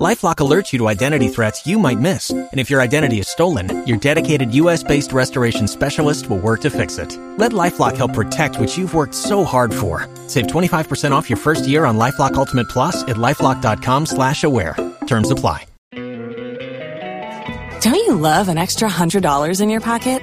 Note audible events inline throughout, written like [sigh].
LifeLock alerts you to identity threats you might miss, and if your identity is stolen, your dedicated U.S.-based restoration specialist will work to fix it. Let LifeLock help protect what you've worked so hard for. Save 25% off your first year on LifeLock Ultimate Plus at lifeLock.com/slash-aware. Terms apply. Don't you love an extra hundred dollars in your pocket?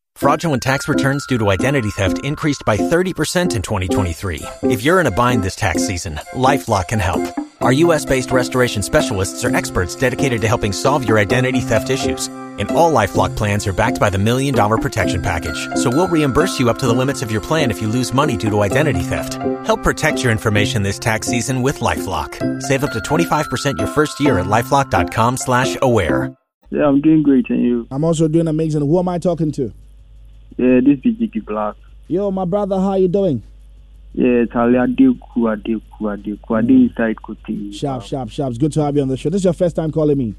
Fraudulent tax returns due to identity theft increased by 30% in 2023. If you're in a bind this tax season, LifeLock can help. Our U.S. based restoration specialists are experts dedicated to helping solve your identity theft issues. And all LifeLock plans are backed by the Million Dollar Protection Package. So we'll reimburse you up to the limits of your plan if you lose money due to identity theft. Help protect your information this tax season with LifeLock. Save up to 25% your first year at LifeLock.com slash aware. Yeah, I'm doing great, and you? I'm also doing amazing. Who am I talking to? Yeah, this is Jiggy Black. Yo, my brother, how you doing? Yeah, Charlie Adeku, Adeku, Adeku, Ade inside Kuti. Sharp, sharp, sharp. It's good to have you on the show. This is your first time calling me.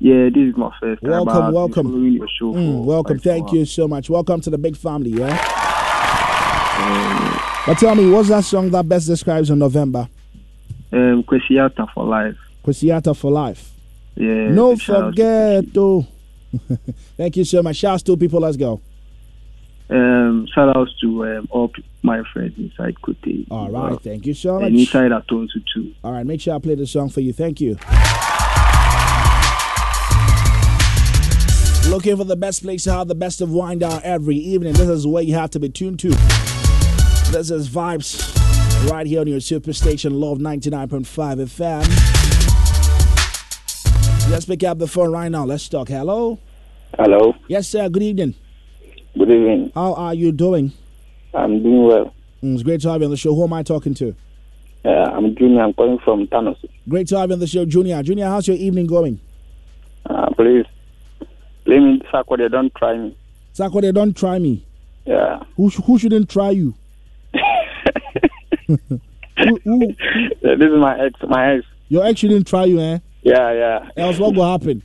Yeah, this is my first time. Welcome, welcome. your show Mm, welcome. Thank you so much. Welcome to the big family, yeah? But tell me, what's that song that best describes in November? Um, Kwesiata for life. Kwesiata for life. Yeah. no forget, oh. [laughs] Thank you so much. Shouts to people. Let's go. Um, shout outs to um, all my friends inside Kuti. All right. Thank you so much. And inside Atonsu too. All right. Make sure I play the song for you. Thank you. Looking for the best place to have the best of wine down every evening. This is where you have to be tuned to. This is Vibes right here on your superstation, Love 99.5 FM. Let's pick up the phone right now. Let's talk. Hello. Hello. Yes, sir. Good evening. Good evening. How are you doing? I'm doing well. Mm, it's great to have you on the show. Who am I talking to? Uh, I'm Junior. I'm calling from Thanos. Great to have you on the show, Junior. Junior, how's your evening going? Uh, please, let me Sakwade, don't try me. Sakwade, don't try me. Yeah. Who, sh- who shouldn't try you? [laughs] who, who, this is my ex. My ex. your ex shouldn't try you, eh? Yeah, yeah. Else what will happen?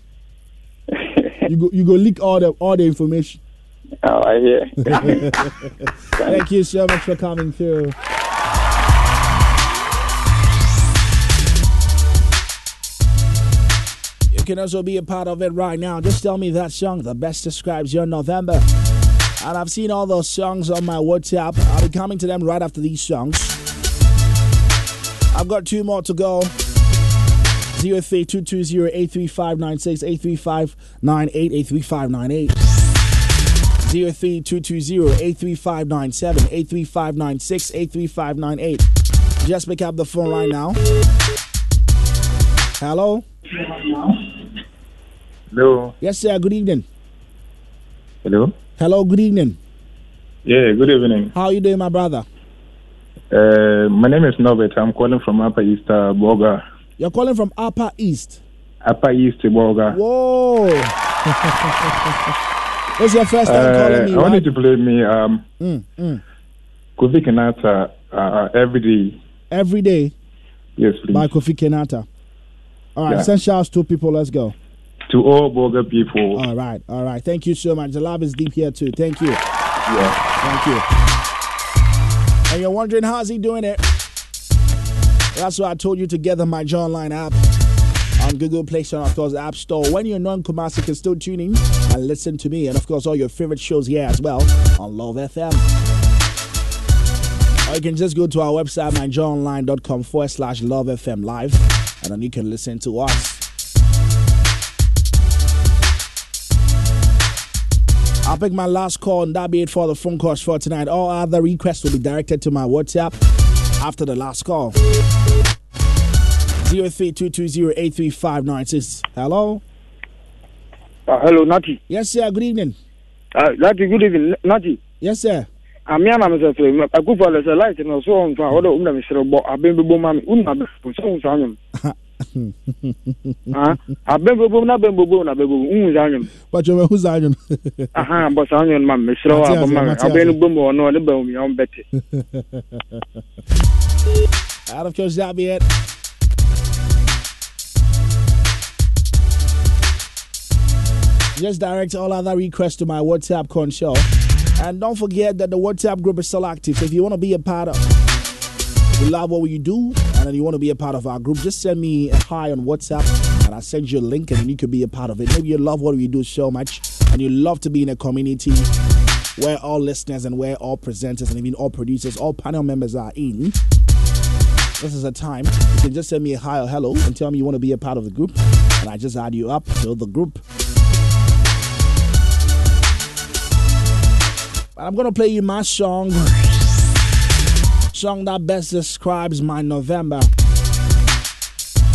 [laughs] You go, you go leak all the all the information. Oh, I hear. [laughs] Thank you so much for coming through. You can also be a part of it right now. Just tell me that song that best describes your November. And I've seen all those songs on my WhatsApp. I'll be coming to them right after these songs. I've got two more to go. 0322083596 83598 83598 0322083597 83596 83598 Just pick up the phone right now. Hello? Hello. Yes, sir. Good evening. Hello. Hello, good evening. Yeah, good evening. How are you doing, my brother? Uh, my name is Norbert. I'm calling from Upper East uh, Boga. You're calling from Upper East. Upper East Boga. Whoa. [laughs] It's your first time Uh, calling me, I right? wanted to play me um, Mm, mm. Kofi Kinata uh, every day. Every day Yes, please. by Kofi Kinata. All right, Yeah. send shouts to people. Let's go. To all Boga people. All right, all right. Thank you so much. The love is deep here too. Thank you. Yeah. Thank you. And you're wondering how's he doing it? That's why I told you to get the MyJoyOnline app on Google Play Store and of course App Store. When you're non-Kumasi, you can still tune in and listen to me, and of course all your favorite shows here as well on Love FM. Or you can just go to our website, myjoyonline.com forward slash Love FM Live, and then you can listen to us. I'll pick my last call, and that'll be it for the phone calls for tonight. All other requests will be directed to my WhatsApp after the last call. 0322083596. Hello? Uh, hello, Natty. Yes, sir. Good evening. Uh, good evening. Natty. Yes, sir. I'm here, I'm a friend. I could follow the light and also on for other women, Mr. Bo. I've been boom, I'm un so sound. I've been boom, I've been boom, I've been boom, Zion. But you're who's [laughs] Zion? Aha, but Zion, man, Mr. I've been boom or no, the boom, you're better. Out of course, that be it. Just direct all other requests to my WhatsApp console. And don't forget that the WhatsApp group is still active. So if you want to be a part of you love what we do and you want to be a part of our group, just send me a hi on WhatsApp and I'll send you a link and you can be a part of it. Maybe you love what we do so much and you love to be in a community where all listeners and where all presenters and even all producers, all panel members are in. This is a time you can just send me a hi or hello and tell me you want to be a part of the group, and I just add you up to the group. But I'm gonna play you my song, song that best describes my November.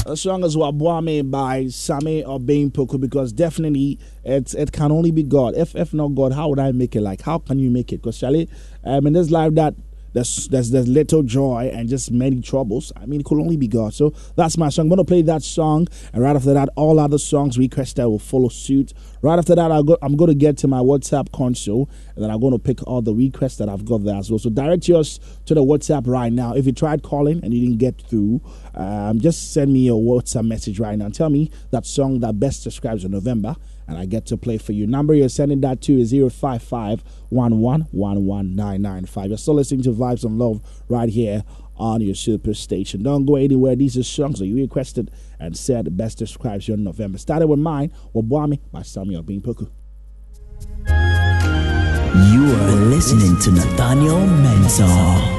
The song is Wabwame by Sami Obeng Poku because definitely it it can only be God. If if not God, how would I make it? Like how can you make it? Because Charlie, um, in this life that there's, there's there's little joy and just many troubles. I mean, it could only be God. So that's my song. I'm gonna play that song, and right after that, all other songs requested will follow suit. Right after that, i I'm going to get to my WhatsApp console, and then I'm going to pick all the requests that I've got there as well. So direct yours to the WhatsApp right now. If you tried calling and you didn't get through, um, just send me a WhatsApp message right now and tell me that song that best describes your November and I get to play for you. Number you're sending that to is 055 You're still listening to Vibes and Love right here on your super station. Don't go anywhere. These are songs that you requested and said best describes your November. Started with mine, Wabwami by Samuel Bean Poku. You are listening to Nathaniel Mensah.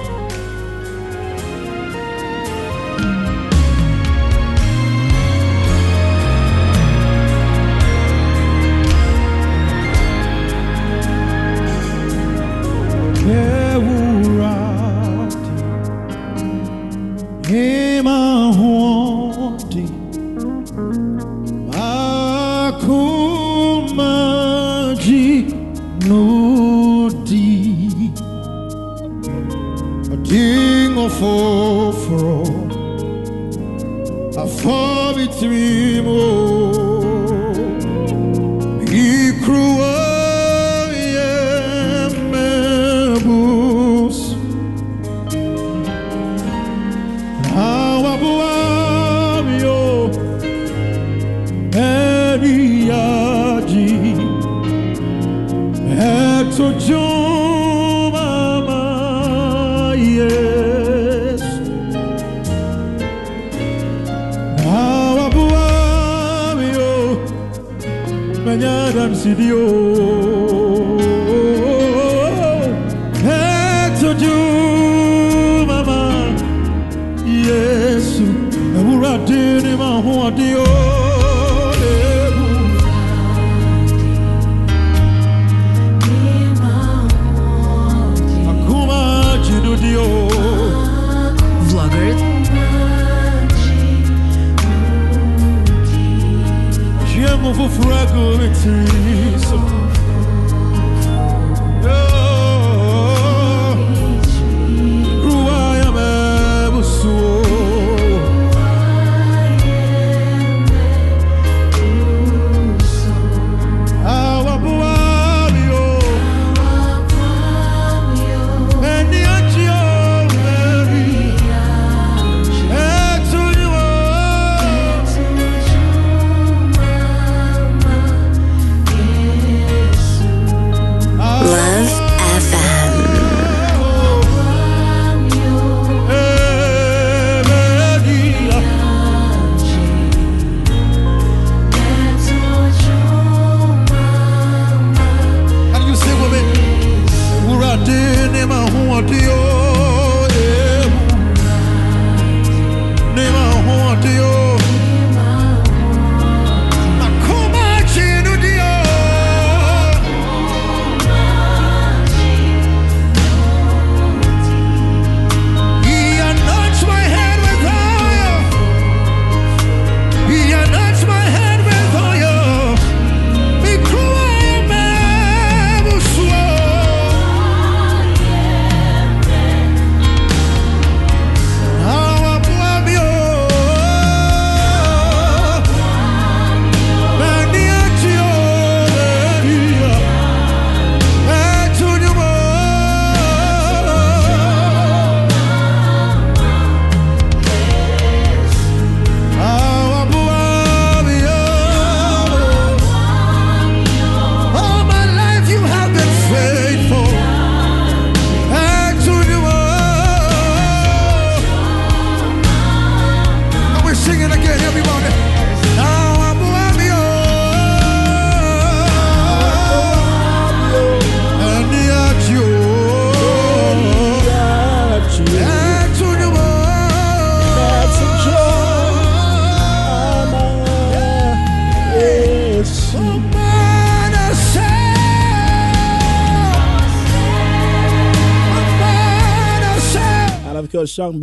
decidió.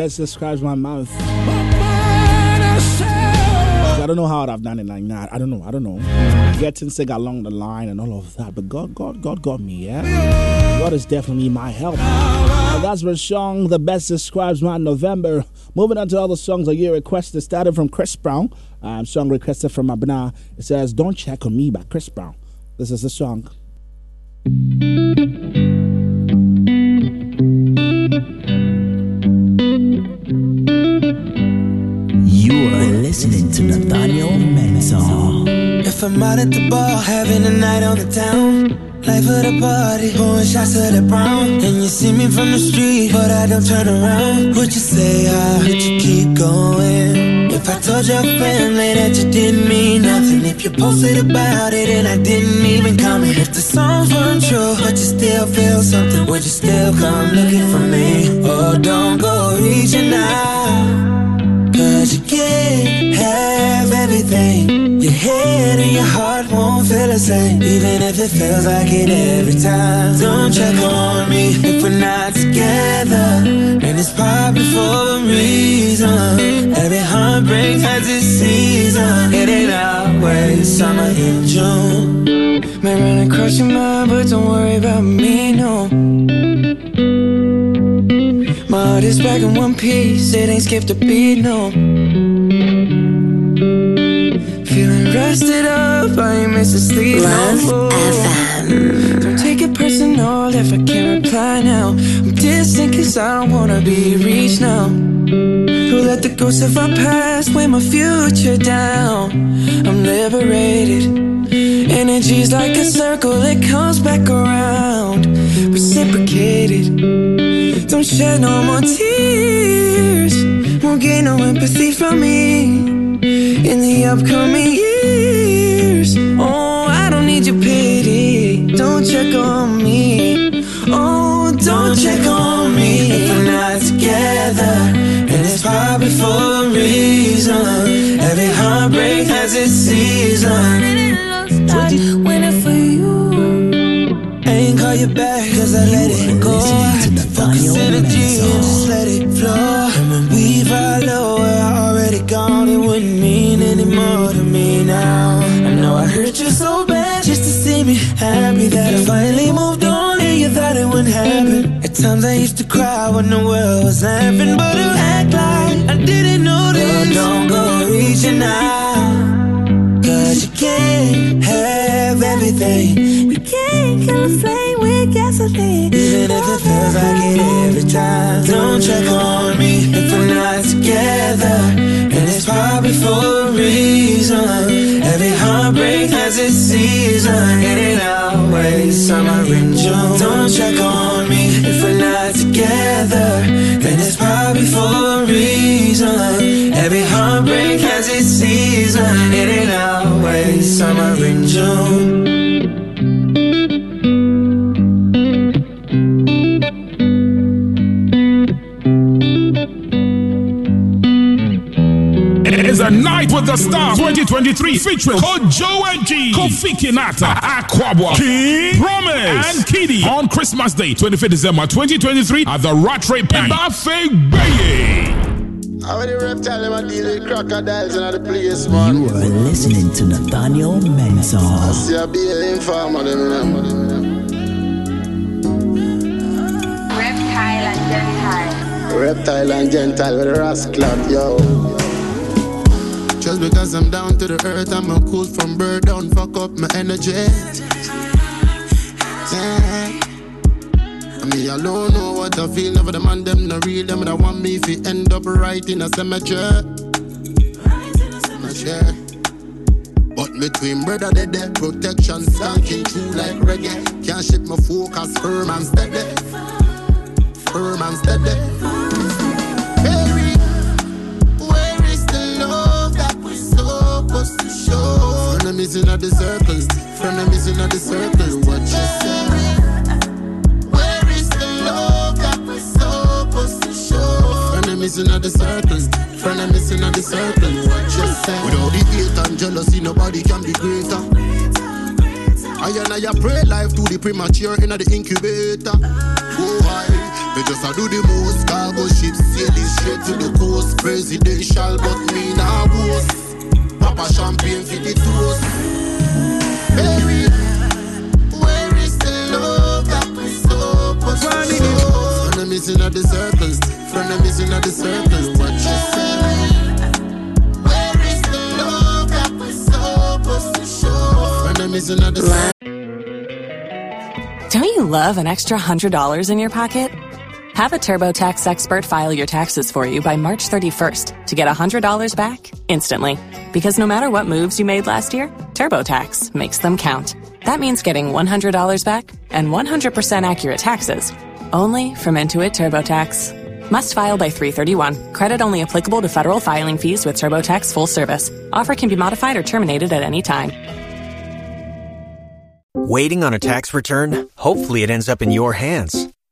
Best describes my mouth. I don't know how I've done it like that. I don't know. I don't know. Getting sick along the line and all of that. But God, God, God got me, yeah? God is definitely my help. And that's the song The Best Describes My November. Moving on to other songs that you requested, started from Chris Brown. Um, song requested from Abna. It says, Don't Check on Me by Chris Brown. This is the song. To Nathaniel. If I'm out at the bar, having a night on the town, life of the party, pouring shots of the brown, and you see me from the street, but I don't turn around. Would you say I would you keep going? If I told your family that you didn't mean nothing, if you posted about it and I didn't even comment, if the songs weren't true, but you still feel something, would you still come looking for me? Oh, don't go reaching out. Have everything. Your head and your heart won't feel the same. Even if it feels like it every time. Don't check on me if we're not together. And it's probably for a reason. Every heartbreak has its season. It ain't always summer in June. May run across your mind, but don't worry about me, no. My heart is back in one piece, it ain't skipped a beat, no. Up, I ain't missing sleep, Love no. FM. Don't take it personal if I can't reply now. I'm distant cause I don't wanna be reached now. Who let the ghosts of our past weigh my future down? I'm liberated. Energy's like a circle, it comes back around. Reciprocated. Don't shed no more tears. Won't gain no empathy from me in the upcoming years. Don't check on me. Oh, don't check on me if we're not together. And it's probably for a reason. Every heartbreak has its season. Waiting for you. Ain't call you back cause I let it go. I had to focus energy and just let it flow. And when we follow where I already gone, it wouldn't mean any more to me now. I know I hurt you so bad just to see me happy that I finally moved on and you thought it wouldn't happen. At times I used to cry when the world was laughing, but you act like I didn't notice. Don't go reaching out. Cause you can't have everything. You can't kill a flame Even if it feels like it every time. Don't check on me if we're not together. And it's probably for a reason. Every heartbreak has its season. Night the stars 2023 featuring Kojo and G, Kofi Kinata, [laughs] Akwaboah, King, Promise, and KiDi on Christmas Day, 25th December 2023 at the Rattray Pen. Buffet Bay. How many reptile them a deal with crocodiles in the place, man? You are listening to Nathaniel I Mensah. see a BL informer them, them. Reptile and gentile. Reptile and gentile with a rascal, yo. Just because I'm down to the earth, I'm a cool from birth, don't fuck up my energy. Yeah. Me alone know what I feel, never the man them no real, them that want me if end up right in a cemetery. But between brother dead, dead protection stalking through like reggae. Can't ship my focus firm and steady. Firm and steady. Show? Frenemies in the circles, frenemies in the circles. What you say? Where is the love that we're supposed to show? Frenemies in the circles, frenemies in the circles. What you say? Without the hate and jealousy, nobody can be greater. I and I pray life to the premature in the incubator. Oh, I Me just a do the most cargo ship sailing straight to the coast. Presidential, but me nah boast. Papa champagne for the toast. Baby, where is the love that we supposed to show? Frenemies in the circles, frenemies in the circles. What you say? Where is the love that we supposed to show? Frenemies in the circles. Don't you love an extra $100 in your pocket? Have a TurboTax expert file your taxes for you by March 31st to get $100 back instantly. Because no matter what moves you made last year, TurboTax makes them count. That means getting $100 back and 100% accurate taxes only from Intuit TurboTax. Must file by 331. Credit only applicable to federal filing fees with TurboTax full service. Offer can be modified or terminated at any time. Waiting on a tax return? Hopefully, it ends up in your hands.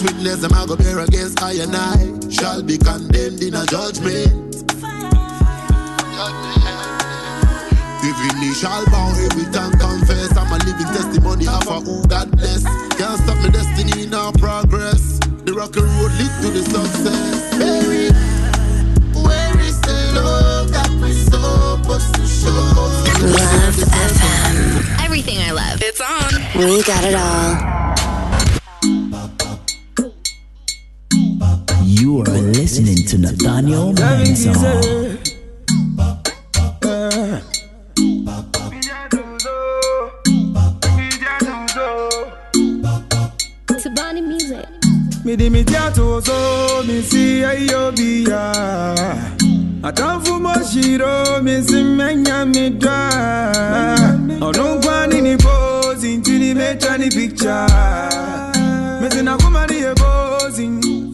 Any false witness, them I go bear against I and I shall be condemned in a judgment. Every knee shall bow, every tongue confess. I'm a living testimony of a who God bless. Can't stop my destiny in our progress. The rock and road lead to the success. Mary, where is the love that we supposed to show? Love FM. Everything I love. It's on. We got it all. You are listening to Nathaniel Mensah. Tabani music. Mi di mi tiato so mi si ayo biya Atamfu mo shiro mi si menya mi dwa Odun kwani ni pose Ntini mecha ni picture Mi si na kuma ni e pose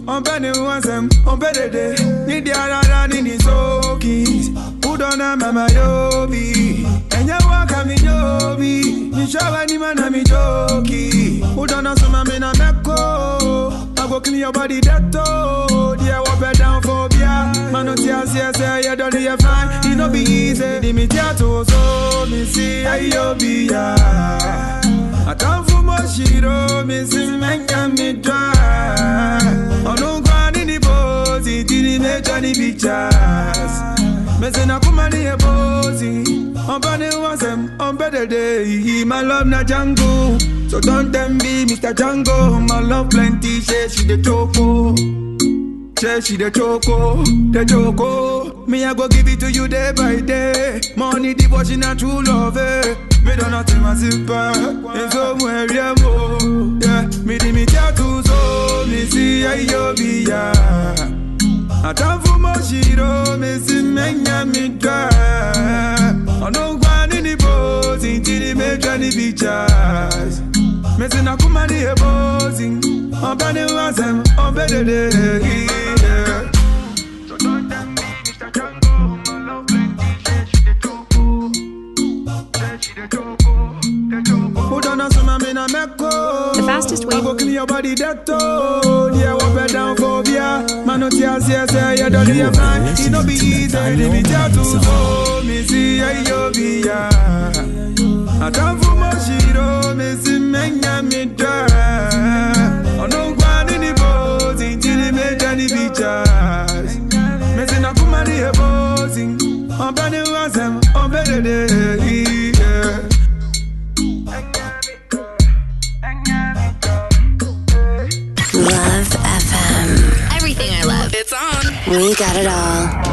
Ompe ni wansem, ompe dede Ni di arara ni ni soki Udona mama yobi. Enye waka mi yobi Nishawa ni mana mi joki Udona suma mi na meko. I go clean your body that toe Man, no tears, yes, say, you don't need fine It no be easy. Di mi tiato so Mi si ayo biya Atamfu mo shiro Mi si menya mi dwa Onu kwani ni bozi Tini mecha ni pictures. Mese na kuma ni e bozi Ompa ni wasem Ompe de My love na jungle So don't envy Mr. Django. My love plenty Say she the choco She the choco The choco. Me I go give it to you day by day. Money devotion and true love eh. Me don't nothing my zipper In somewhere yeah mo Yeah. Me di mi tattoo so. Me see ayo biya Atamfu mo shiro Me si menya mi dwa Ono gwani ni bozi Ntini mecha ni pictures Me si na kuma ni e bozi Ompe ni wasem Ompe de de yeah. The fastest way. Go clean your body that toe. Yeah, up and down phobia. Man, no tears, yes, yeah, you don't need a fine. It no be easy. Leave me tattoo, so me see ya, yo, be ya. I don't for my shiro, me see menya me dry. I don't want any bones, until they make any pictures. Me see na kuma ni bossing. I'm better than I'm better than yeah. Love FM. Everything I love. It's on. We got it all.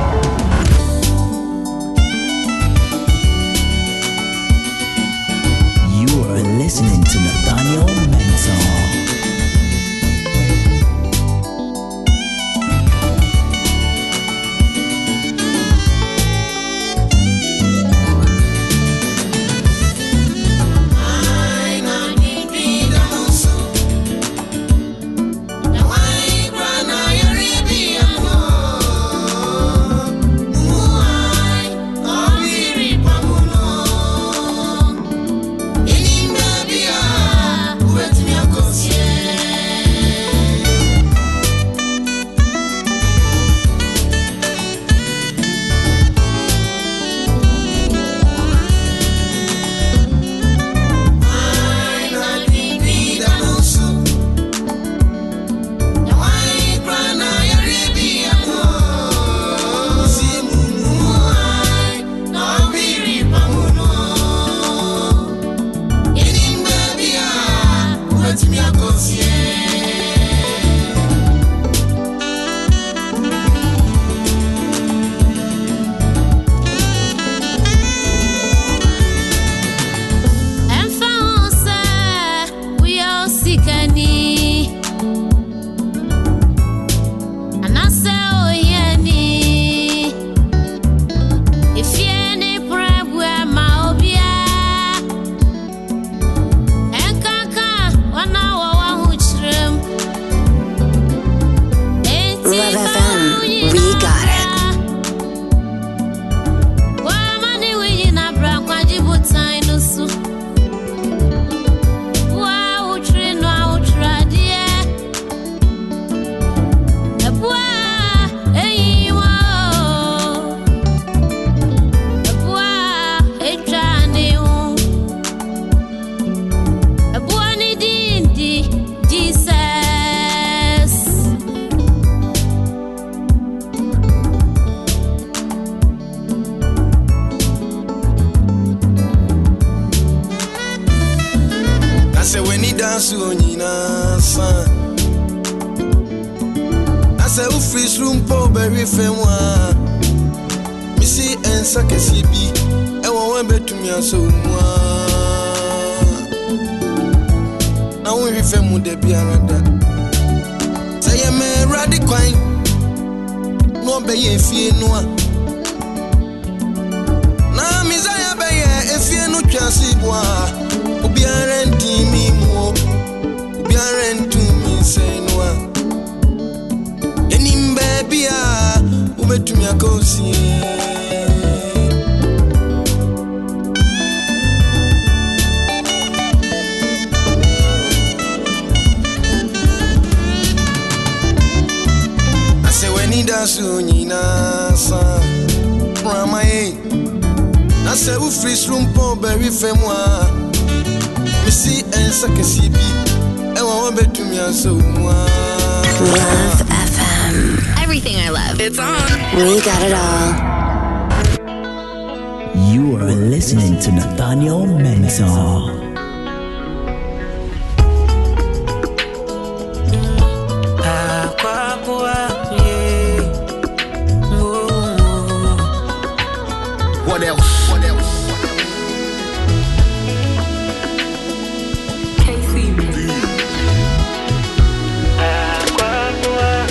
What else? What else?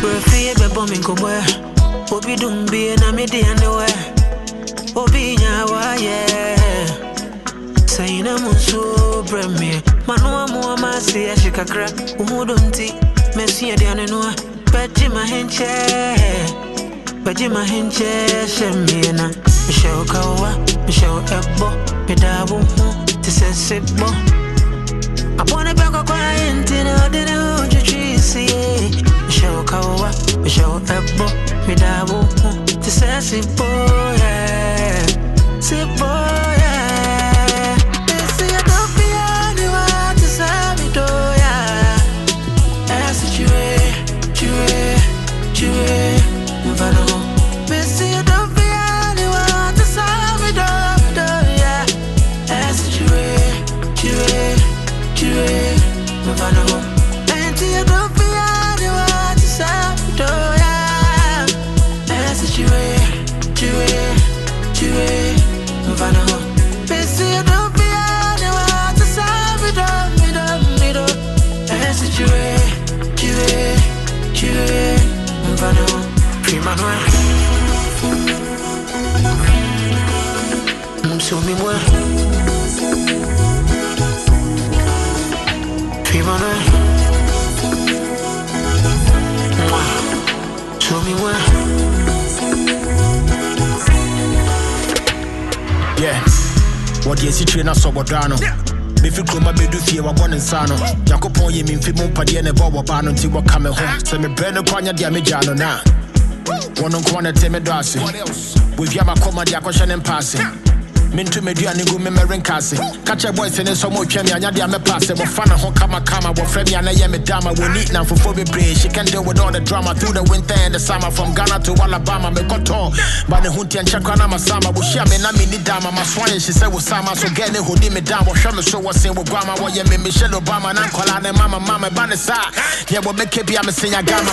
Brofie bɛbɔ me. Nkɔmmɔ obi dum bie na mede ane wɛ obi nya wayɛ sɛyina mu nsuo brɛ meɛ manoa moa ma ase ahye kakra wo ho dɔ nti masua aduane no a bɛgye mahenkyɛ bɛgye mahenkyɛ hyɛ meɛ na mehyɛ wo kawowa mehyɛ wo ɛbɔ medaa wo ho te sɛ sebɔ abɔne bɛkɔkɔa yɛ nti na ɔde ne ho twitwi sie mehyɛ wo kawowa mehyɛ wo ɛbɔ medaa wo ho te sɛ Manuel Moun soumi mwen Fi Manuel Mwen Soumi mwen Yeah. Wadi esi tre na sobodano Yeah. Mefi kuroma bɛdu fie wabɔ ne nsa no? Nyankopɔn yɛ memfi mu mpadeɛ ne bɔ wɔ baa no nti wɔka me ho sɛ mebrɛ no kwa nyɛ deɛ megyaa no na a wɔno nko ne te me dɔ ase wɔdua makɔma de akɔhyɛ ne mpa ase mento m'aduane gu me mɛrenka ase ka kyɛ boys ne sɛ mɔtwa me anya deɛ mɛpa ase wɔfa ne ho kamakama wɔfrɛ me ana yɛ me dama wɔni namfofo bebree she can deal with all the drama through the winter and the summer. From ghana to alabama mekɔtɔ ba ne ho ntiɛ nkyɛ kora na masama wɔhyia me na menni dama masoa yɛ hye sɛ wo sama. So gɛ ne hodi me dam wɔhwɛ me so wɔse wo guama wɔyɛ me michelle obama na nkɔla ne mama mama ba ne saa yɛ wɔbɛkɛ bia mesenya gama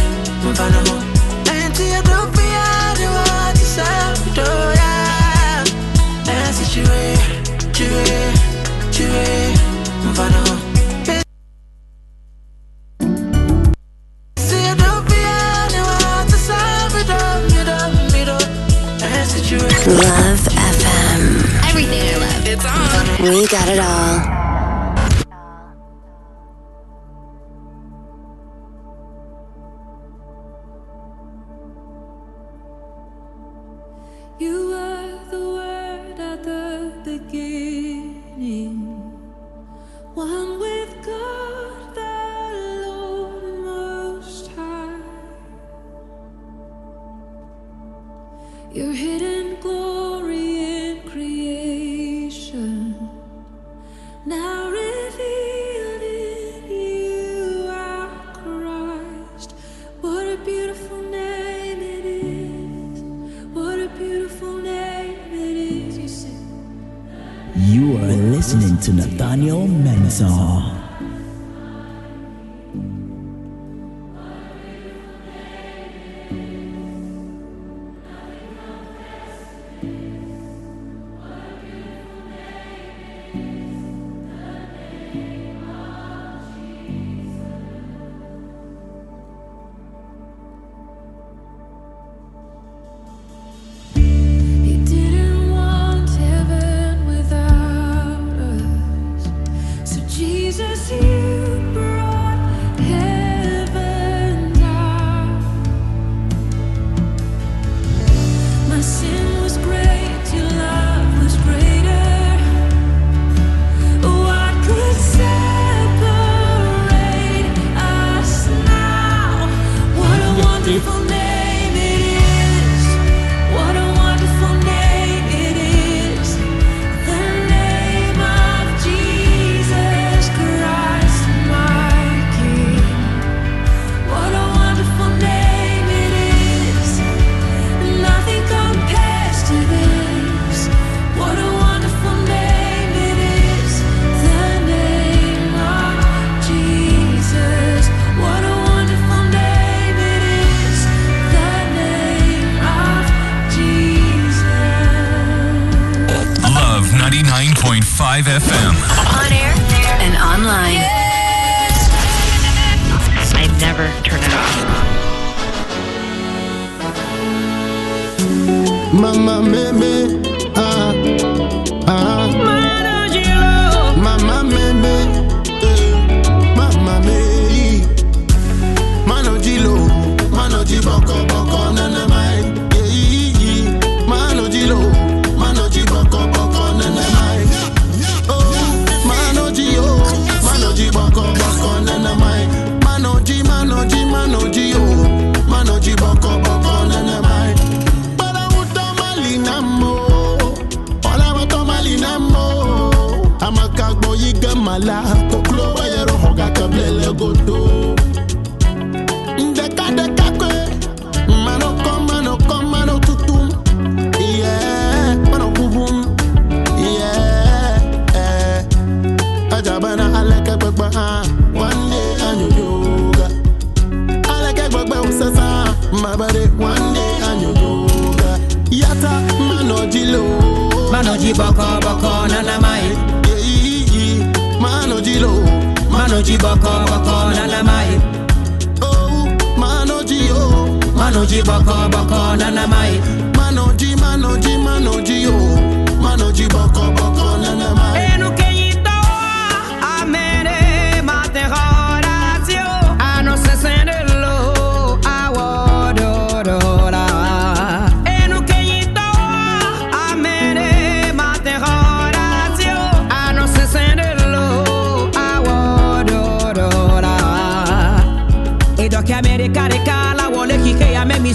Love FM. Everything I love. It's on. We got it all. FM. Mala, koklo wayero hoga kablele godo. Ndeka deka kwe, mano kom, mano tutum. Yeah, mano bubum. Yeah, eh. Ajabana aleke gbegbe ah, one day anyo yoga. Aleke gbegbe usesa, mabade one day anyo yoga. Yata mano jilo, Mano ji manoji boko boko nalamai. Oh, manoji oh Manoji boko boko nalamai.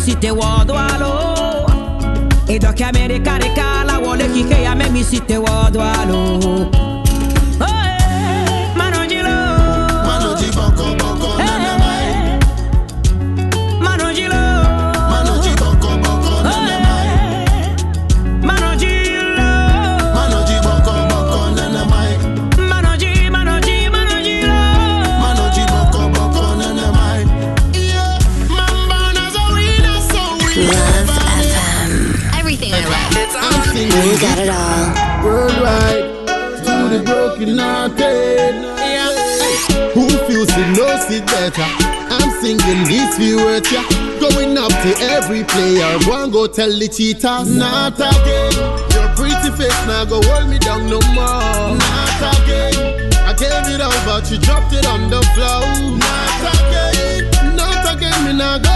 misite wado alo Edo ke Amerika reka la wole kike ya me misite wado alo I'm on. singing We got it all. worldwide to the broken hearted. Who feels it knows it better? I'm singing these few words, yeah. Going up to every player, go and go tell the cheaters, not again. Your pretty face now go hold me down no more. Not again. I gave it all, but you dropped it on the floor. Not again. Not again. Me not going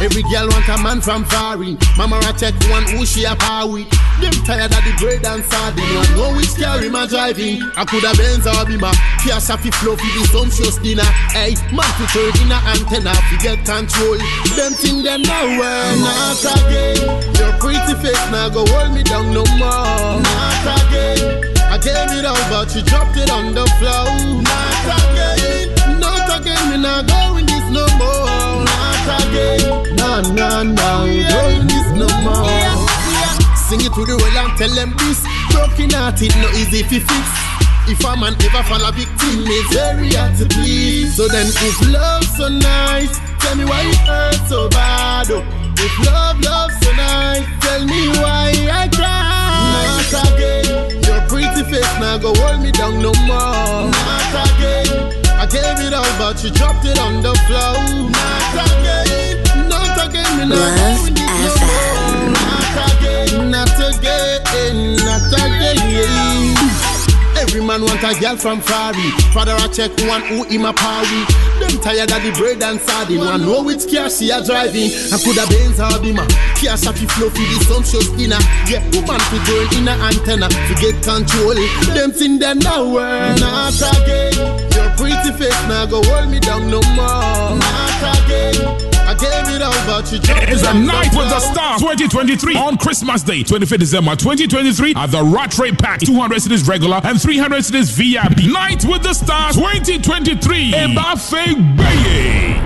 Every girl want a man from foreign. Mama I check one who she a power with. Them tired of the bread and sardine. One know which carry my driving. I could have Benz or Bima. Kia safi flow for the sumptuous dinner. Hey, man to turn in a antenna to get control. Them thing them now well. Not again. Your pretty face now go hold me down no more. Not again. I gave it all, but you dropped it on the floor. Not again. Not again. Me not going this no more. Not again. No, no, no. More. Sing it to the world and tell them this. Broken heart, it no easy to fix. If a man ever fall a victim, it's very hard to please. So then, if love so nice, tell me why it hurt so bad. Oh. If love, love so nice, tell me why I cry. Not again. Your pretty face now go hold me down no more. Not again. I gave it all, but you dropped it on the floor. Not again. Love. Not again. Not again. Every man want a girl from Fari. Father I check one who him a party. Them tired of the bread and sardine. One know which car she a driving. I coulda Benz or Bima. Kia shafi flow for the sumptuous dinner. Yeah, woman to turn in a antenna to get control. Them thing them now work. Not again. Your pretty face now go hold me down no more. Not again. I gave it all, but you dropped It's it a night with the floor. stars 2023 on Christmas Day, 25th December 2023 at the Rattray Park. 200 cities regular and 300 cities VIP. Night with the stars 2023. Ebafe Baye.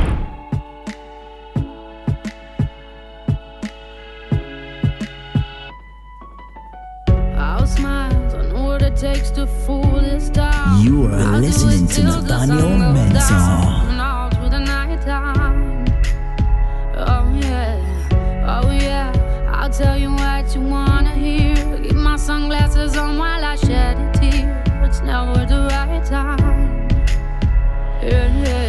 I'll smile, I know what it takes to fool this town. You are listening to till Nathaniel sun Mensah. Sunglasses on while I shed a tear. It's never the right time. Yeah, yeah.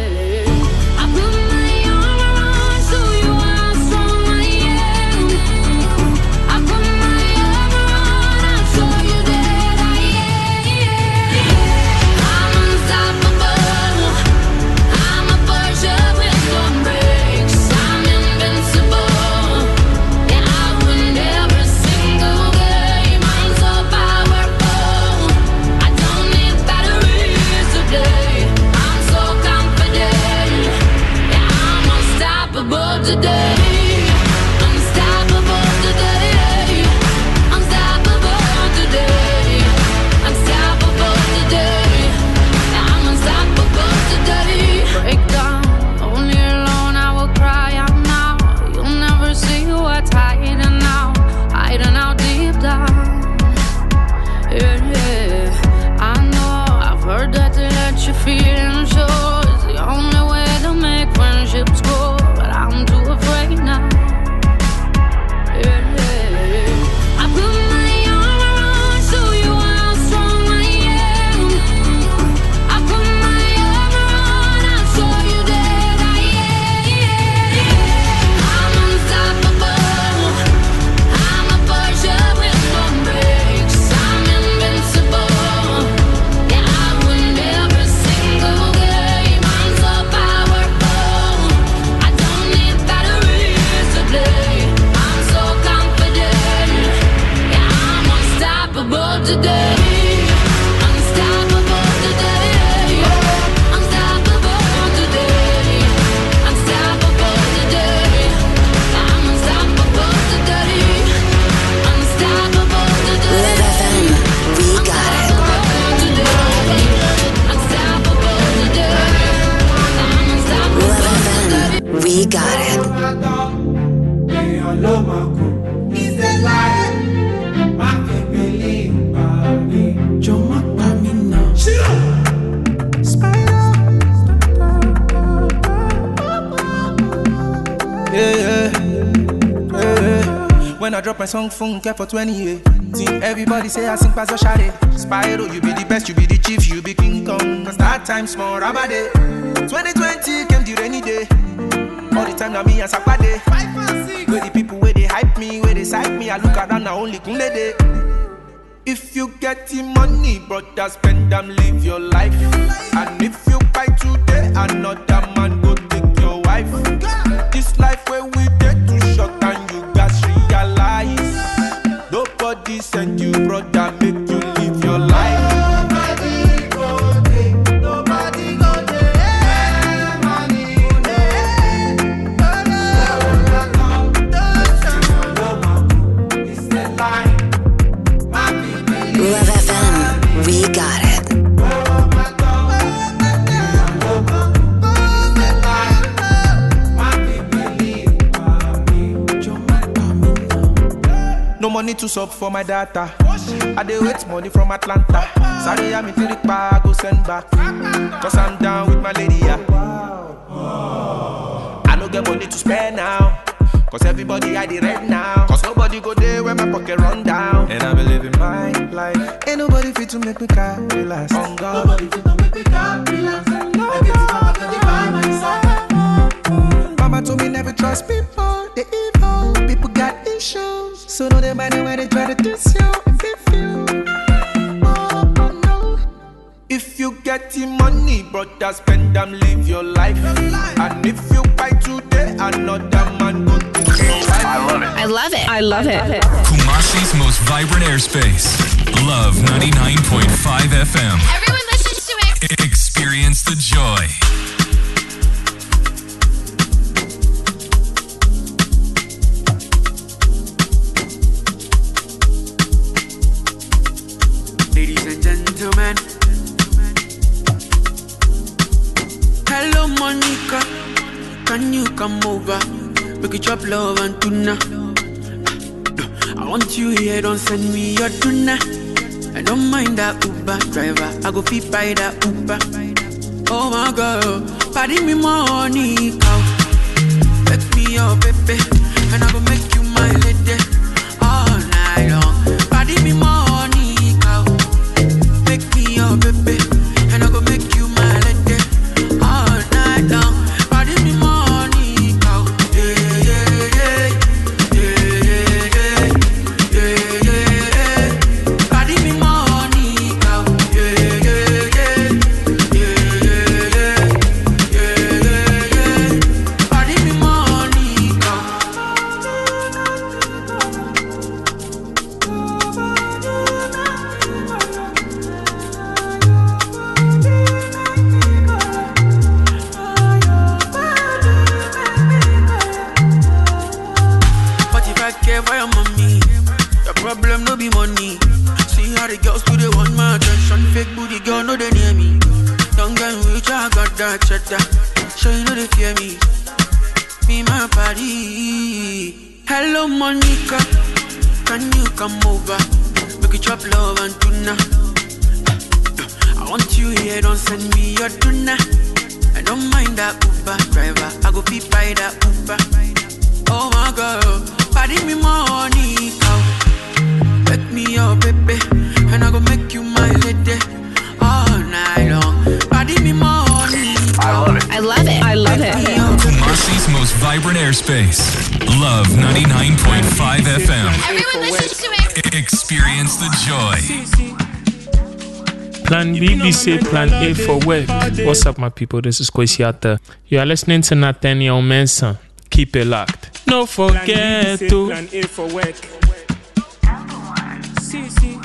Song, phone care for 20 years. Everybody say I sing past a shade. Spyro, you be the best, you be the chief, you be King Kong. Cause that time small, rubber day. 2020 came the rainy day. All the time now me and Sakpade. Where the people where they hype me, where they psych me, I look around now only Kunle day. If you get the money, brother, spend them, live your life. For my data. I dey wait money from Atlanta. Sorry, I'm in I go send back. Cause I'm down with my lady, yeah. I no get money to spend now. Cause everybody I the rent now. Cause nobody go there when my pocket run down. And I be living my life. Ain't nobody fit to make me cry, relax. On oh, God. Nobody fit to make me cry, relax. I get my by my side. Mama told me never trust people, they evil. People got issues, so no they mind when they try to diss you and beef you. Oh, oh, no. If you get the money, brother, spend them, live your life. And if you buy today, another man go take your wife. I love it. I love it. I love it. Kumasi's most vibrant airspace. Love 99.5 FM. Everyone listens to it. Experience the joy. Gentlemen. Hello, Monica. Can you come over? We could chop love and tuna. I want you here, don't send me your tuna. I don't mind that Uber driver. I go fit by that Uber. Oh my God, party me money, Plan A for work. What's up, my people? This is Kwesi Arthur. You are listening to Nathaniel Mensah. Keep it locked. No forget to. Work. See, see.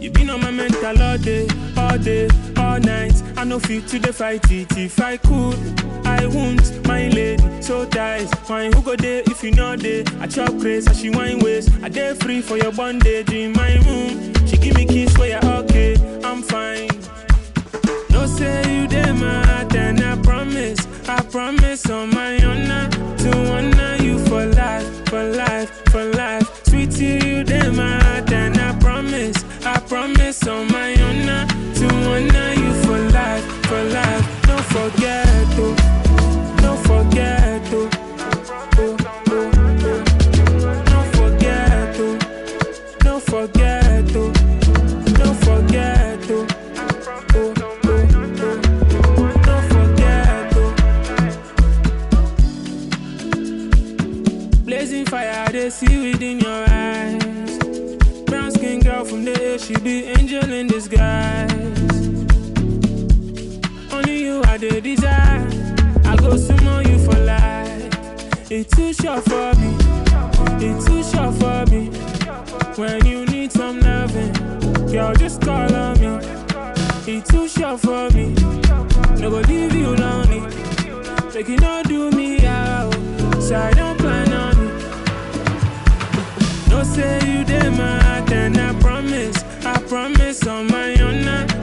You been on my mental all day, all day, night. I no feel to the fight it. If I could, I won't. My lady, so tight. Wine who go there if you know there. I chop craze, and she wine waist. I day free for your bondage in my room. She give me kiss where you're okay. I'm fine. No say you there, my heart, and I promise, I promise on my honor to honor you for life, for life, for life. Sweetie, you there, my heart, and I promise, I promise on my honor you for life, for life. Don't forget, oh, don't forget, oh. Don't forget, oh, don't forget, oh. Don't forget, oh. oh. Blazing fire, they see within your eyes. Brown skin girl from the A, she be angel in disguise. The desire. I go sumo you for life. It's too short for me. It's too short for me. When you need some loving, girl, just call on me. It's too short for me. No go leave you lonely. Make you not do me out. So I don't plan on it. No say you did my heart, and I promise, I promise on my to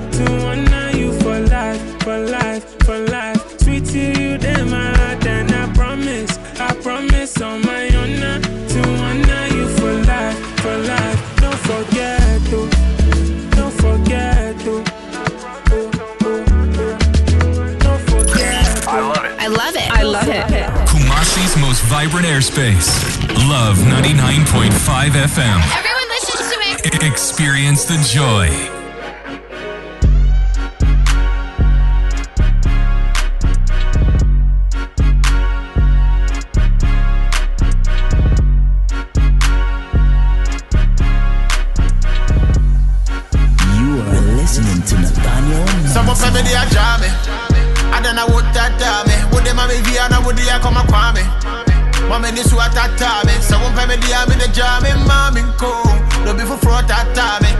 for life, for life. Sweetie, you did my heart, and I promise, I promise on my honor to honor you for life, for life. Don't forget, oh, don't forget, oh. oh, oh, oh. Don't forget. I love it. I love it. I love it. Kumasi's most vibrant airspace. Love 99.5 FM. Everyone listens to it. Experience the joy. Me. I don't know what that me. Would them me via na would ya come a kwame. Mama ni su atata me. Someone pay me the ame the jame mami ko. No be for fraud tata me.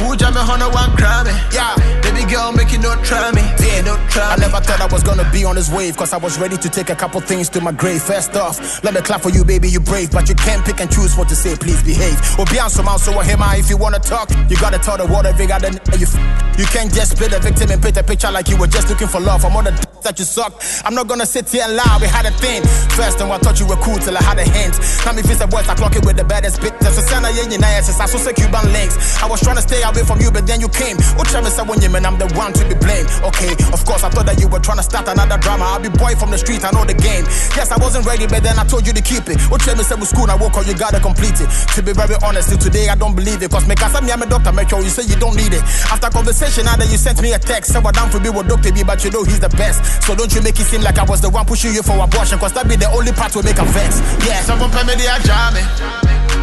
Who jam me hono one crime eh? Yeah, baby girl make it no try me. Yeah, no try I never thought I was gonna be on this wave, cause I was ready to take a couple things to my grave. First off, let me clap for you, baby, you brave, but you can't pick and choose what to say, please behave. Or be on some out, so him if you wanna talk, you gotta tell the world every gotta you f- You can't just play the victim and paint a picture like you were just looking for love. I'm on the d- that you suck. I'm not gonna sit here and lie, we had a thing. First, time I thought you were cool till I had a hint. Now me face the boys, I clock it with the baddest bit. There's a sign of yin I so say Cuban links. I was trying to stay away from you, but then you came. Travis, I when you man, I'm the one to be blamed. Okay, of course, I thought that you were trying to start another drama. I'll be boy from the street, I know the game. Yes, I wasn't ready, but then I told you to keep it. Oh, Travis said school, I woke up, you gotta complete it. To be very honest, till today I don't believe it. Cause me, cause I'm a doctor, make sure you say you don't need it. After conversation, that you sent me a text, say what down for me with Dr. B, but you know he's the best. So don't you make it seem like I was the one pushing you for abortion, cause that be the only part will make a vex. Yeah. Someone pay me the ajame.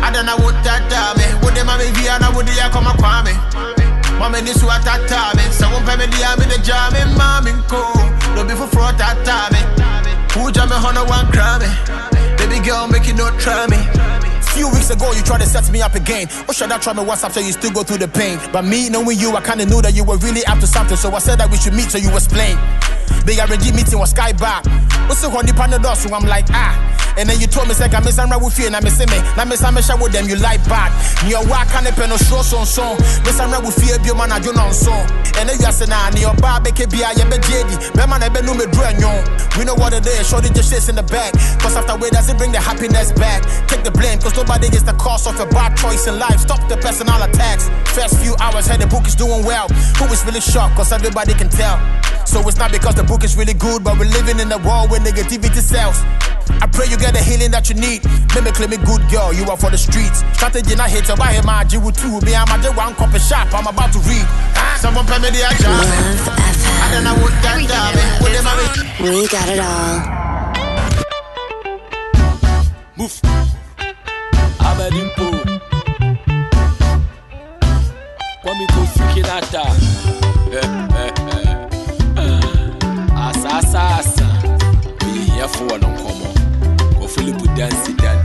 I don't know what that me. Would them me via na would ya come a kwame. Mama ni su atata me. Someone pay me the ame the jame mami ko. No be for fraud tata me. Who jam me hono one crime Baby girl make it no try me. Few weeks ago, you tried to set me up again. Oh, or should I try my WhatsApp so you still go through the pain? But me knowing you, I kinda knew that you were really up to something. So I said that we should meet so you explain. Big RG meeting was sky. What's the honey panadol? So I'm like, ah. And then you told me, say, I miss Amra with you, and I miss me. Now, miss Amisha with them, you like back. Near work, can pen no show son son. Miss Amra with fear, be man, I do not so. And then you are saying, ah, near barbecue, be a yebe jedi. Beman, I be no me drain yon. We know what it is, shorty just shits in the back. Cause after way, does it bring the happiness back? Take the blame, cause nobody gets the cost of a bad choice in life. Stop the personal attacks. First few hours, head the book is doing well. Who is really shocked, cause everybody can tell. So it's not because the book is really good, but we're living in a world where negativity sells. I pray you get the healing that you need. Let me claim me good girl, you are for the streets. Strategy not hate, so I hear my G with two. Me, I'm a J one copy shop, I'm about to read. Someone pay me the ajame. I don't know what that me. Would We got it all. Move. Abedimpo. Kwame Kofi Kinata. Eh, eh. Asa asa asa. Oyiyefo no nkɔmɔ. Ko Philip Dansi Dan.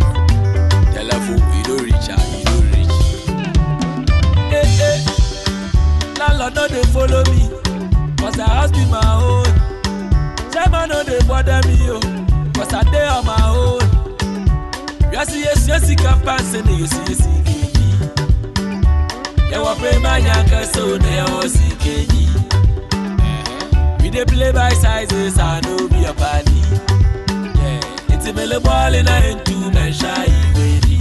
The level you don't reach, ah, you don't reach. Eh eh. Landlord no dey follow me. Cause the house be my own. Chairman no dey bother me o. Cause I dey on my own. Yasi yesi yesi kapanse ne yesi yesi keji. Yɛwɔ prema nyanka so ne yɛwɔ si keji. We dey play by sizes, I no be a party. Yeah, it's a mele ball in a into mensha iwedi.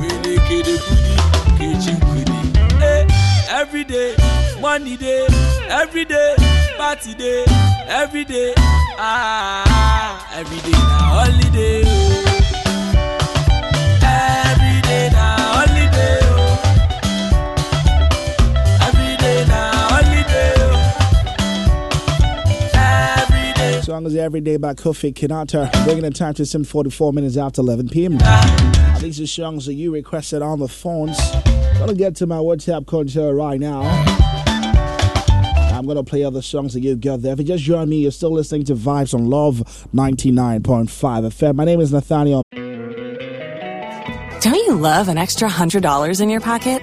We dey kede kudi, kechi kudi. Eh, every day, money day, every day, party day, every day. Ah, every day na holiday. Holiday. Oh. Every day. By Kofi Kinata, bringing the time to 7:44 minutes after 11 p.m. These are songs that you requested on the phones. Gonna get to my WhatsApp concert right now. I'm gonna play other songs that you got there. If you just joined me, you're still listening to Vibes on Love 99.5 FM. My name is Nathaniel. Don't you love an extra $100 in your pocket?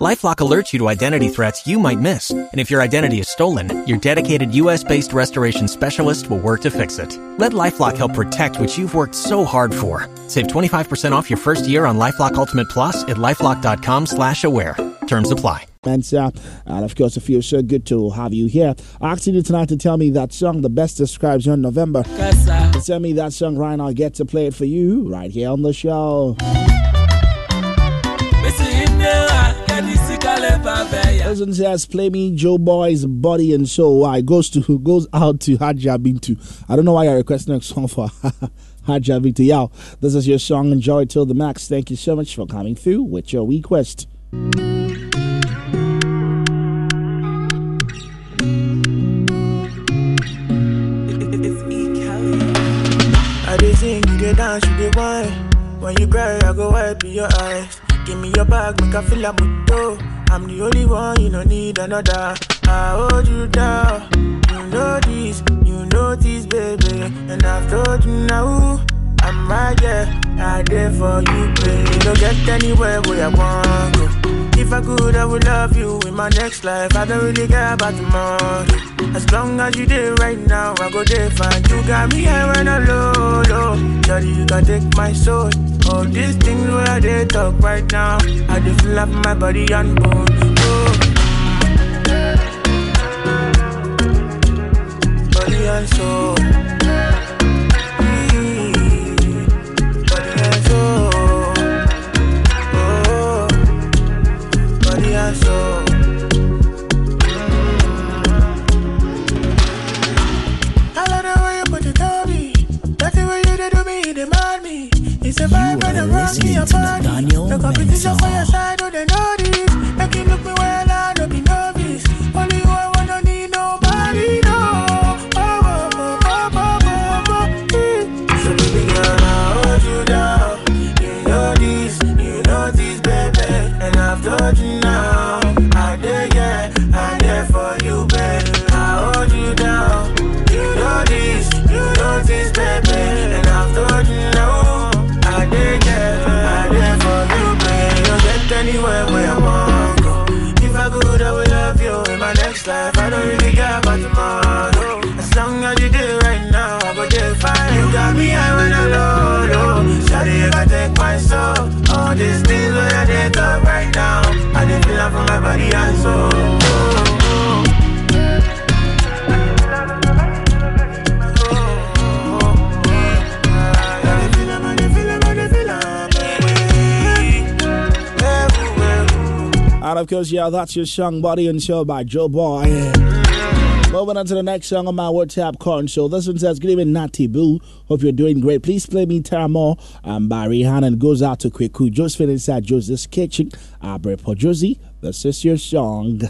LifeLock alerts you to identity threats you might miss, and if your identity is stolen, your dedicated U.S.-based restoration specialist will work to fix it. Let LifeLock help protect what you've worked so hard for. Save 25% off your first year on LifeLock Ultimate Plus at lifeLock.com/slash-aware. Terms apply. Mensa, uh, and of course, it feels so good to have you here. Asking you tonight to tell me that song the best describes you in November. Tell me that song right now. I get to play it for you right here on the show. Person says, "Play me Joeboy's body and soul." Why goes to goes out to Haja Bintu. I don't know why you're requesting a song for [laughs] Haja. Yo, this is your song. Enjoy till the max. Thank you so much for coming through with your request. I dey sing, you dey dance, you dey whine. When you cry, I go wipe your eyes. Give me your bag, make I feel like moto. I'm the only one, you don't need another. I hold you down. You know this, you know this, baby. And I've told you now, I'm right there. I there for you, baby. You Don't get anywhere where I want go. If I could, I would love you in my next life. I don't really care about tomorrow. As long as you there right now, I go there fine. You got me high when I low, low. Daddy, you can take my soul. All these things where I dey talk right now. I just feel up my body and bone. Oh. Body and soul. Vibe and a rock oh. And of course, yeah, that's your song Body and Soul by Joeboy. Moving on to the next song on my WhatsApp console. This one says, Good evening, Natty Boo. Hope you're doing great. Please play me Teramo um, by Rihanna and goes out to Kweku. Josephine inside Joseph's kitchen. Abre for Josie. This is your song.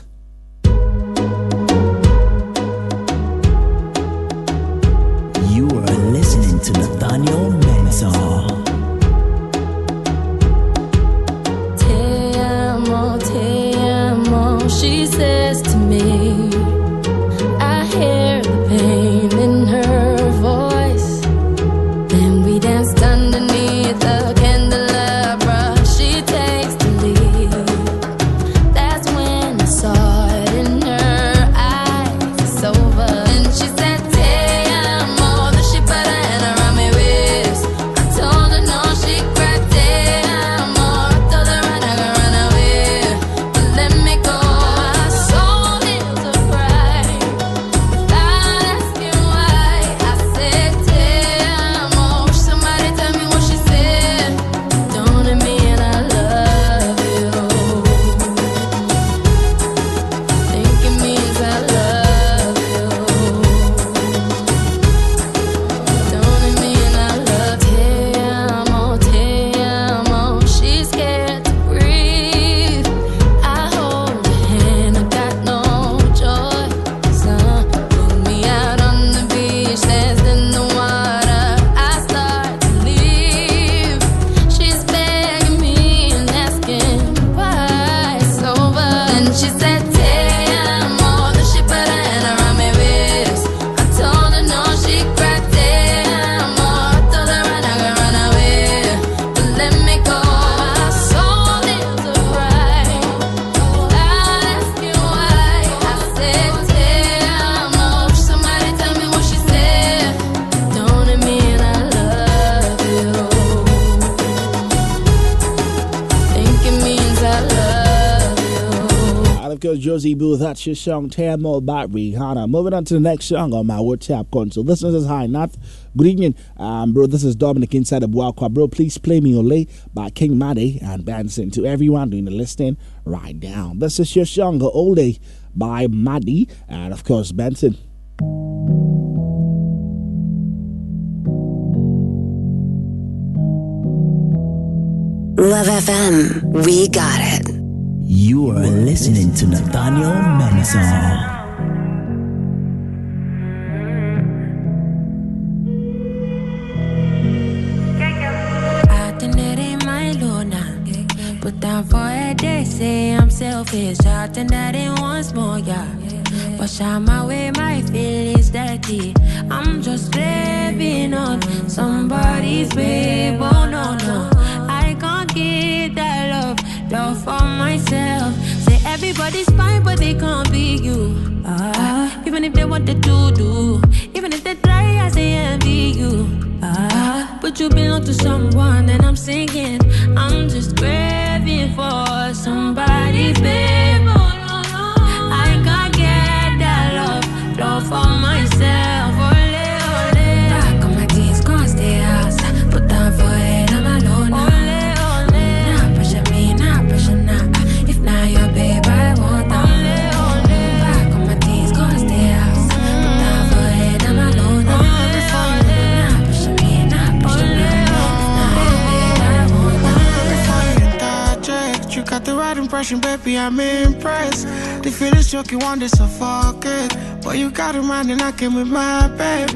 That's your song, More About Rihanna. Moving on to the next song on my WhatsApp console. This is Hi Nath. Good evening, um, bro. This is Dominic inside of Buakwa. Bro, please play me Ole by King Made and Benson. To everyone doing the listening right now. This is your song, Ole by Maddie and, of course, Benson. Love FM, we got it. You are listening to Nathaniel a say I'm selfish. Acting that ain't once more, yeah. Wash out my way, my feelings dirty. I'm just living on somebody's babe. Oh no, no. I can't get that love, love for myself. Say everybody's fine, but they can't be you. Ah, even if they want to do, do. Even if they try, I say envy you. Ah, but you belong to someone, and I'm singing. I'm just craving for somebody, babe. I can't get that love, love for myself. The impression, baby, I'm impressed. The feeling's choking, want to suffocate. But you got a mind and I came with my babe.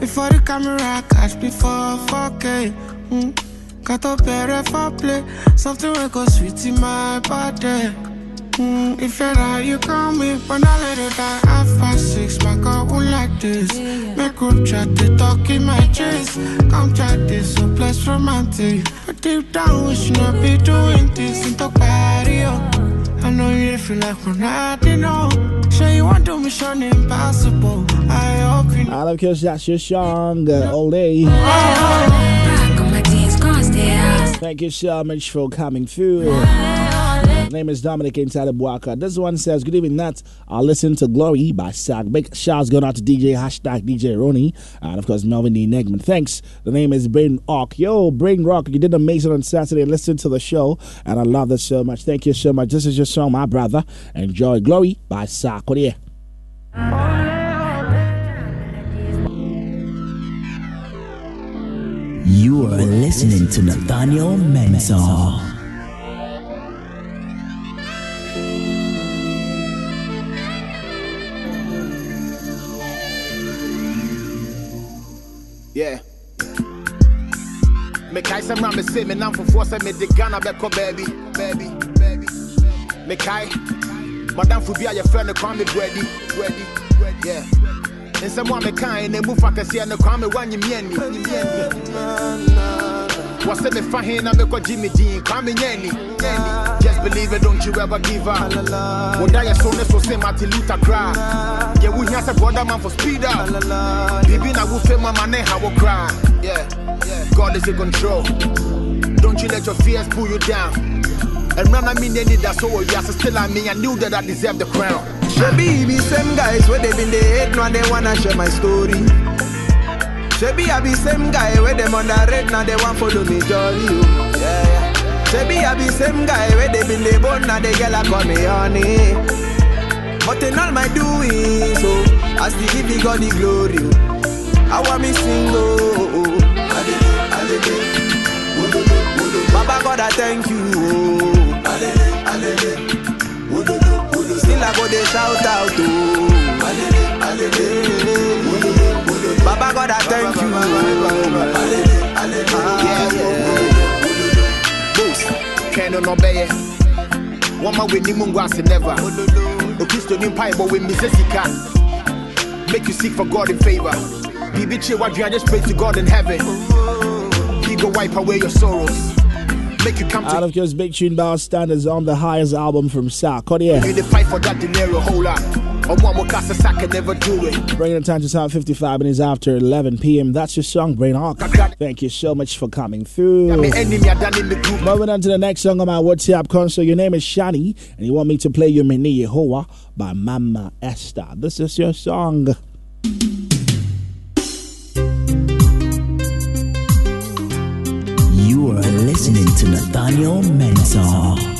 Before the camera catch before fuck it. Mm. Got up better for play. Something will go sweet in my body. Mm, if you're you call me, but I let it die. Half six, my girl won't like this. Make group chat, they talk in my chest. Come try this, so plus romantic. But deep down, we should not be doing this. And talk party, oh. I know you feel like we're not, you know. Sure, you want to mission impossible. I hope you And of course, that's your song, uh, Ole. Back on my jeans, can't stay outside. Thank you so much for coming through. Name is Dominic inside Buaka. This one says, Good evening, Nat. I'll listen to Glory by Sag. Big shouts going out to DJ hashtag DJ Ronnie and of course Melvin D. Negman. Thanks. The name is Brain Rock. Yo, Brain Rock, you did amazing on Saturday. Listen to the show and I love this so much. Thank you so much. This is your song, my brother. Enjoy Glory by Sag. What? You are listening to Nathaniel Mensah. Yeah. Mekai sɛ mmra me se me namfofoɔ sɛ mede ghana bɛkɔ baabi baabi baabi mekae madamfo bi a yɛfrɛ no kwame brɛdi brɛdi yeah. Nsɛm a mekae na mu fa kɛseɛ no kwame woanyemiani wɔ sɛ mefa he na mekɔgye me din kwame nyɛ ani just believe it don't you ever give up woda yɛ so ne so se martin luther cry yɛ wohia sɛ brother man for speed up biribi na wofe mama ne ha wo cry yeah God is in control. Don't you let your fears pull you down. And run, I mean, any that's all yes, still I mean, I knew that I deserve the crown. Shebi be same guys where they been the hate, now they wanna share my story. Shebi I be same guy where them on the red, now they want follow me jolly. oh. Yeah, yeah. Shebi I be same guy where they been the bone, now they girl a call me honey. But in all my doing, so I still give the God the glory. oh. I want me sing, oh, oh, oh. Baba God, I thank you. Oh. Still I go they shout out. Oh. Alele, alele. Wololo, wololo. Baba God, I thank you. Alele, alele. Yeah, yeah. Boost, Kano no beye. Wama we ni mungu ase never. Okristo ni mpa ebo we misesika. Make you seek for God in favor. Bibi che wadria just pray to God in heaven. He go wipe away your sorrows. Make you come to Out of course, Big Tune Bar Standards on the highest album from Sarkodie. You the fight for that dinero, hold up. Or one more cast a sack can never do it. Bringing the time to sound 55 minutes after 11 p.m. That's your song, Brain Hawk. Thank you so much for coming through. Me enemy are done in the group. Moving on to the next song on my WhatsApp console. Your name is Shani, and you want me to play you Mini Yehovah by Mama Esther. This is your song. You are listening to Nathaniel Mensah.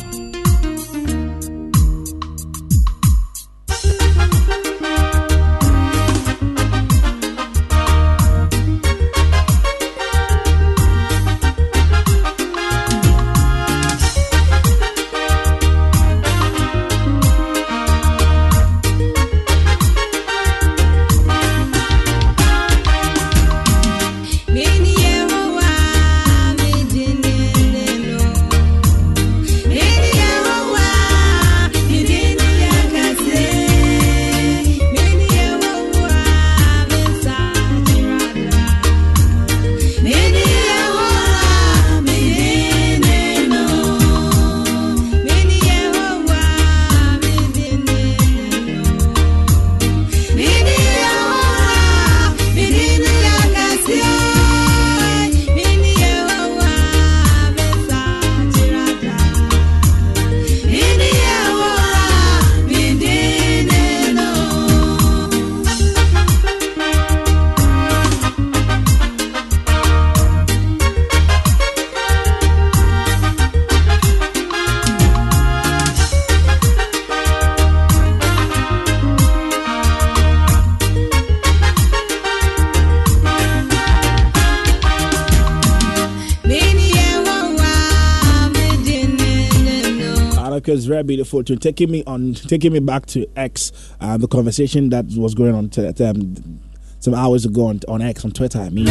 Very beautiful too. Taking me on, taking me back to X, uh, the conversation that was going on to, um, some hours ago on, on X on Twitter. I mean,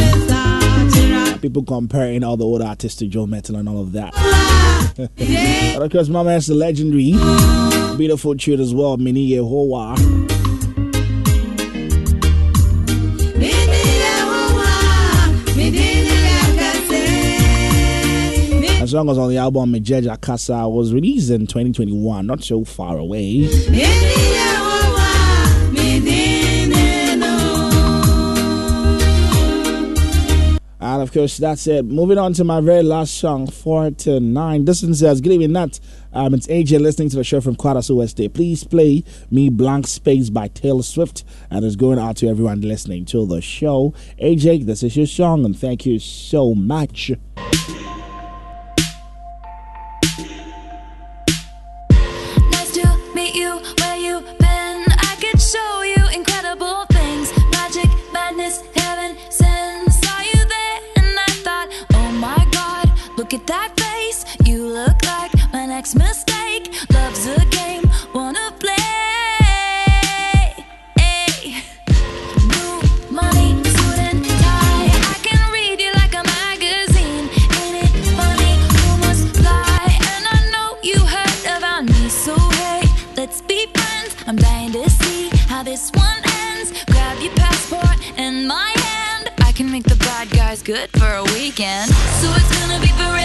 people comparing all the old artists to Joe Mettle and all of that. [laughs] and of course, Mama has the legendary, beautiful tune as well, Mini Yehovah. Song was on the album Mejeja Casa was released in 2021, not so far away. And of course, that's it. Moving on to my very last song, 4 to 9. This one says, Good evening, Nat. Um, it's AJ listening to the show from Kwadaso West Day. Please play me Blank Space by Taylor Swift. And it's going out to everyone listening to the show. AJ, this is your song, and thank you so much. That face. You look like my next mistake. Love's a game, wanna play. Money. I can read you like a magazine. Lie? And I know you heard about me, so hey, let's be friends. I'm dying to see how this one ends. Grab your passport and my hand. I can make the bad guys good for a weekend. So it's gonna be forever,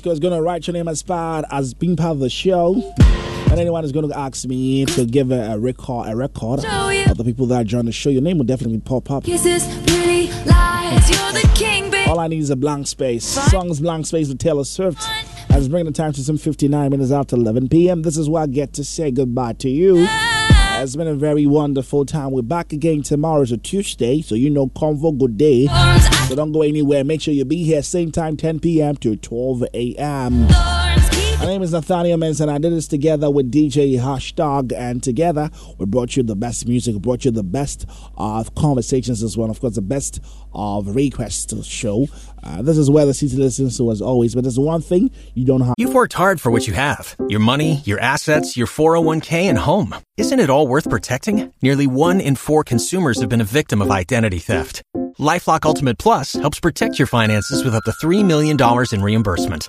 of course, going to write your name as part as being part of the show. And anyone is going to ask me to give a, a record, a record of the people that join the show, your name will definitely pop up. Kisses, pretty lies. You're the king, baby. All I need is a blank space. Songs blank space with Taylor Swift. I was bringing the time to some 59 minutes after 11 p.m. This is where I get to say goodbye to you. Ah. It's been a very wonderful time. We're back again tomorrow. It's a Tuesday, so you know, convo good day. So don't go anywhere. Make sure you be here same time, 10 p.m. to 12 a.m. My name is Nathaniel Mensah. I did this together with DJ Hashtag, and together we brought you the best music, brought you the best of conversations as well. Of course, the best of requests show. Uh, this is where the city listens to as always, but there's one thing you don't have. You've worked hard for what you have your money, your assets, your 401k, and home. Isn't it all worth protecting? Nearly one in four consumers have been a victim of identity theft. LifeLock Ultimate Plus helps protect your finances with up to $3 million in reimbursement.